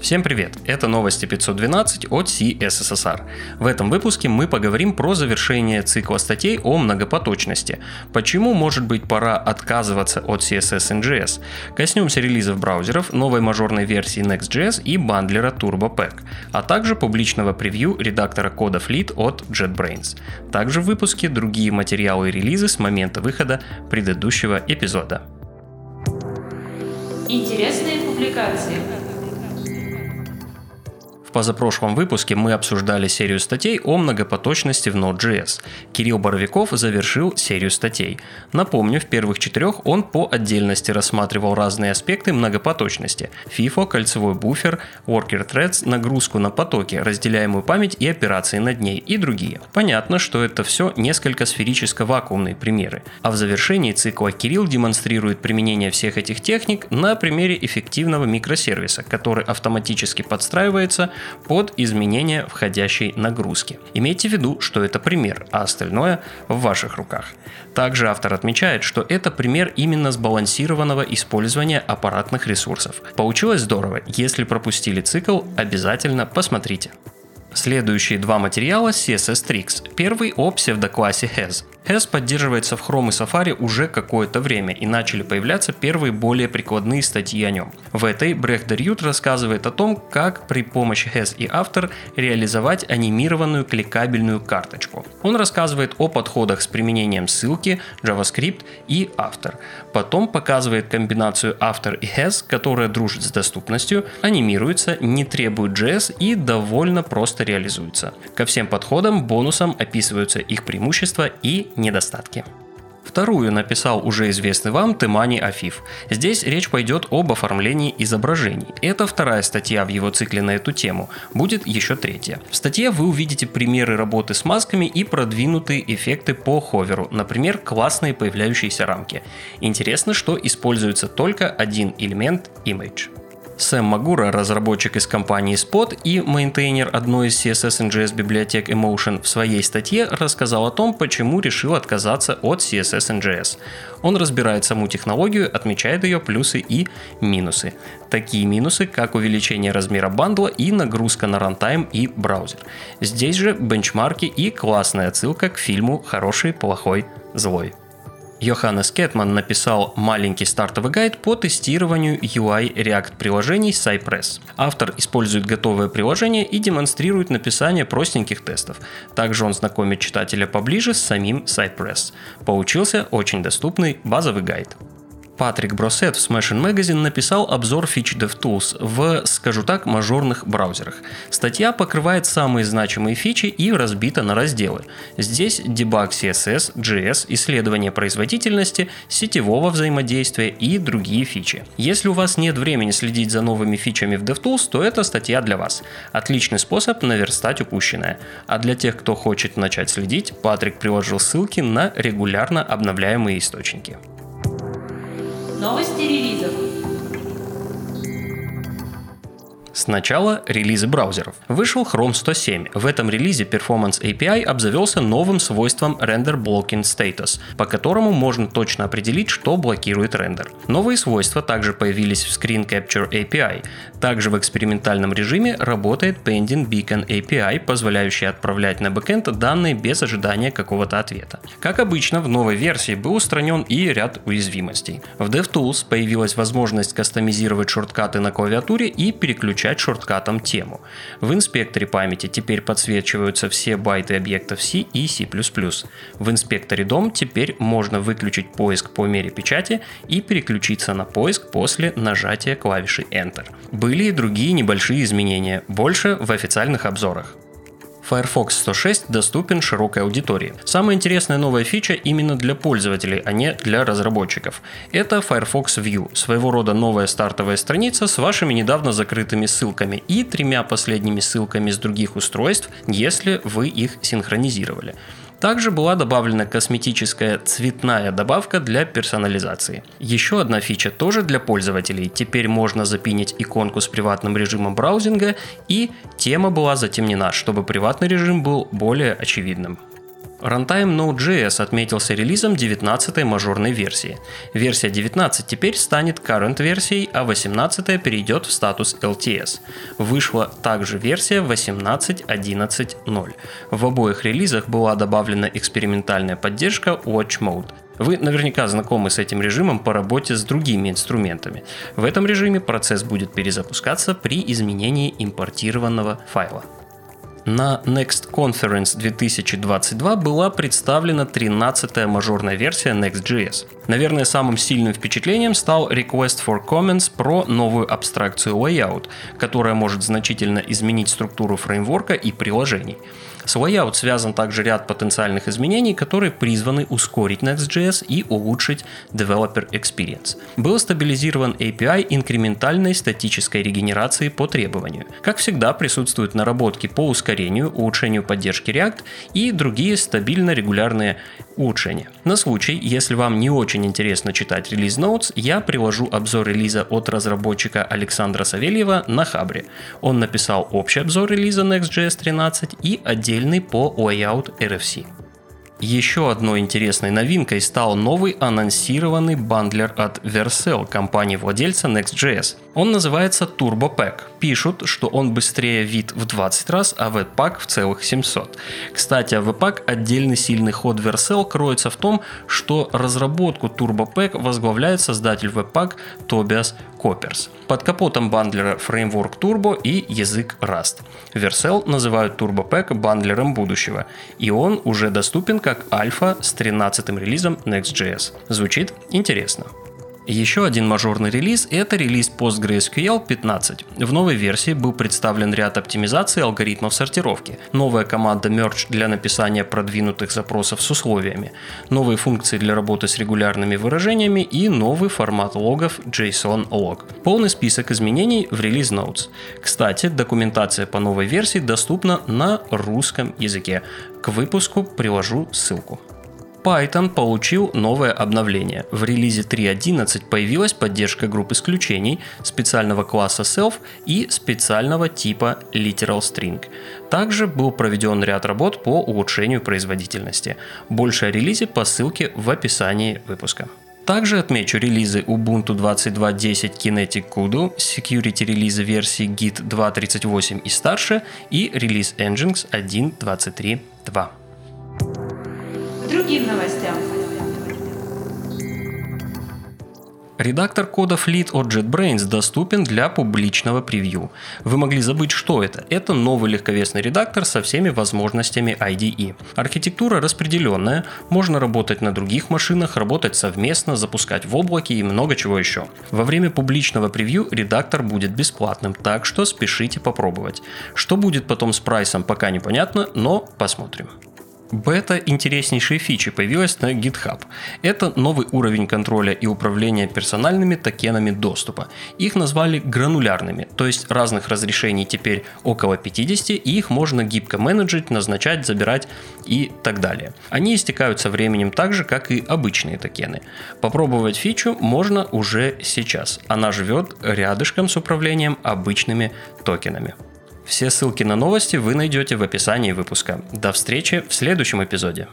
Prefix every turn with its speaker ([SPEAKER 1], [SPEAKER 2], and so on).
[SPEAKER 1] Всем привет! Это новости 512 от CSSR. В этом выпуске мы поговорим про завершение цикла статей о многопоточности. Почему, может быть, пора отказываться от CSS NGS? Коснемся релизов браузеров, новой мажорной версии Next.js и бандлера TurboPack, а также публичного превью редактора кода Fleet от JetBrains. Также в выпуске другие материалы и релизы с момента выхода предыдущего эпизода.
[SPEAKER 2] Интересные публикации.
[SPEAKER 1] В позапрошлом выпуске мы обсуждали серию статей о многопоточности в Node.js. Кирилл Боровиков завершил серию статей. Напомню, в первых четырех он по отдельности рассматривал разные аспекты многопоточности. FIFO, кольцевой буфер, worker threads, нагрузку на потоки, разделяемую память и операции над ней и другие. Понятно, что это все несколько сферическо-вакуумные примеры. А в завершении цикла Кирилл демонстрирует применение всех этих техник на примере эффективного микросервиса, который автоматически подстраивается под изменение входящей нагрузки. Имейте в виду, что это пример, а остальное в ваших руках. Также автор отмечает, что это пример именно сбалансированного использования аппаратных ресурсов. Получилось здорово, если пропустили цикл, обязательно посмотрите. Следующие два материала CSS Tricks. Первый о псевдоклассе Has. Has поддерживается в Chrome и Safari уже какое-то время и начали появляться первые более прикладные статьи о нем. В этой Брех Дерют рассказывает о том, как при помощи Has и After реализовать анимированную кликабельную карточку. Он рассказывает о подходах с применением ссылки, JavaScript и After. Потом показывает комбинацию After и Has, которая дружит с доступностью, анимируется, не требует JS и довольно просто реализуется. Ко всем подходам бонусом описываются их преимущества и недостатки. Вторую написал уже известный вам Темани Афиф. Здесь речь пойдет об оформлении изображений. Это вторая статья в его цикле на эту тему. Будет еще третья. В статье вы увидите примеры работы с масками и продвинутые эффекты по ховеру, например, классные появляющиеся рамки. Интересно, что используется только один элемент image. Сэм Магура, разработчик из компании Spot и maintainer одной из CSS-in-JS библиотек Emotion, в своей статье рассказал о том, почему решил отказаться от CSS-in-JS. Он разбирает саму технологию, отмечает ее плюсы и минусы. Такие минусы, как увеличение размера бандла и нагрузка на runtime и браузер. Здесь же бенчмарки и классная отсылка к фильму «Хороший, плохой, злой». Йоханнес Кетман написал маленький стартовый гайд по тестированию UI React приложений Cypress. Автор использует готовое приложение и демонстрирует написание простеньких тестов. Также он знакомит читателя поближе с самим Cypress. Получился очень доступный базовый гайд. Патрик Бросет в Smashing Magazine написал обзор фич DevTools в, скажу так, мажорных браузерах. Статья покрывает самые значимые фичи и разбита на разделы. Здесь дебаг CSS, JS, исследование производительности, сетевого взаимодействия и другие фичи. Если у вас нет времени следить за новыми фичами в DevTools, то эта статья для вас. Отличный способ наверстать упущенное. А для тех, кто хочет начать следить, Патрик приложил ссылки на регулярно обновляемые источники.
[SPEAKER 2] Новости релизов.
[SPEAKER 1] Сначала релизы браузеров. Вышел Chrome 107. В этом релизе Performance API обзавелся новым свойством Render Blocking Status, по которому можно точно определить, что блокирует рендер. Новые свойства также появились в Screen Capture API. Также в экспериментальном режиме работает Pending Beacon API, позволяющий отправлять на бэкэнд данные без ожидания какого-то ответа. Как обычно, в новой версии был устранен и ряд уязвимостей. В DevTools появилась возможность кастомизировать шорткаты на клавиатуре и переключать шорткатом тему. В инспекторе памяти теперь подсвечиваются все байты объектов C и C++. В инспекторе DOM теперь можно выключить поиск по мере печати и переключиться на поиск после нажатия клавиши Enter. Были и другие небольшие изменения, больше в официальных обзорах. Firefox 106 доступен широкой аудитории. Самая интересная новая фича именно для пользователей, а не для разработчиков. Это Firefox View, своего рода новая стартовая страница с вашими недавно закрытыми ссылками и тремя последними ссылками с других устройств, если вы их синхронизировали. Также была добавлена косметическая цветная добавка для персонализации. Еще одна фича тоже для пользователей. Теперь можно запинить иконку с приватным режимом браузинга и тема была затемнена, чтобы приватный режим был более очевидным. Runtime Node.js отметился релизом 19-й мажорной версии. Версия 19 теперь станет current версией, а 18 перейдет в статус LTS. Вышла также версия 18.11.0. В обоих релизах была добавлена экспериментальная поддержка Watch Mode. Вы наверняка знакомы с этим режимом по работе с другими инструментами. В этом режиме процесс будет перезапускаться при изменении импортированного файла. На Next Conference 2022 была представлена 13-я мажорная версия Next.js. Наверное, самым сильным впечатлением стал Request for Comments про новую абстракцию Layout, которая может значительно изменить структуру фреймворка и приложений. С Layout связан также ряд потенциальных изменений, которые призваны ускорить Next.js и улучшить Developer Experience. Был стабилизирован API инкрементальной статической регенерации по требованию. Как всегда, присутствуют наработки по ускорению, улучшению поддержки React и другие стабильно регулярные улучшения. На случай, если вам не очень интересно читать релиз Notes, я приложу обзор релиза от разработчика Александра Савельева на Хабре. Он написал общий обзор релиза Next.js 13 и отдельный отдельный по Layout RFC. Еще одной интересной новинкой стал новый анонсированный бандлер от Vercel, компании-владельца Next.js. Он называется Turbo Pack. Пишут, что он быстрее вид в 20 раз, а Webpack в целых 700. Кстати, а Webpack отдельный сильный ход Vercel кроется в том, что разработку Turbo Pack возглавляет создатель Webpack Tobias Coppers. Под капотом бандлера фреймворк Turbo и язык Rust. Vercel называют Turbo Pack бандлером будущего, и он уже доступен как альфа с 13 релизом Next.js. Звучит интересно. Еще один мажорный релиз – это релиз PostgreSQL 15. В новой версии был представлен ряд оптимизаций алгоритмов сортировки, новая команда Merge для написания продвинутых запросов с условиями, новые функции для работы с регулярными выражениями и новый формат логов JSON log. Полный список изменений в релиз Notes. Кстати, документация по новой версии доступна на русском языке. К выпуску приложу ссылку. Python получил новое обновление. В релизе 3.11 появилась поддержка групп исключений, специального класса self и специального типа literal string. Также был проведен ряд работ по улучшению производительности. Больше о релизе по ссылке в описании выпуска. Также отмечу релизы Ubuntu 22.10 Kinetic Kudu, security релизы версии Git 2.38 и старше и релиз Nginx 1.23.2
[SPEAKER 2] другим новостям.
[SPEAKER 1] Редактор кода Fleet от JetBrains доступен для публичного превью. Вы могли забыть, что это. Это новый легковесный редактор со всеми возможностями IDE. Архитектура распределенная, можно работать на других машинах, работать совместно, запускать в облаке и много чего еще. Во время публичного превью редактор будет бесплатным, так что спешите попробовать. Что будет потом с прайсом, пока непонятно, но посмотрим. Бета интереснейшей фичи появилась на GitHub. Это новый уровень контроля и управления персональными токенами доступа. Их назвали гранулярными, то есть разных разрешений теперь около 50, и их можно гибко менеджить, назначать, забирать и так далее. Они истекают со временем так же, как и обычные токены. Попробовать фичу можно уже сейчас. Она живет рядышком с управлением обычными токенами. Все ссылки на новости вы найдете в описании выпуска. До встречи в следующем эпизоде.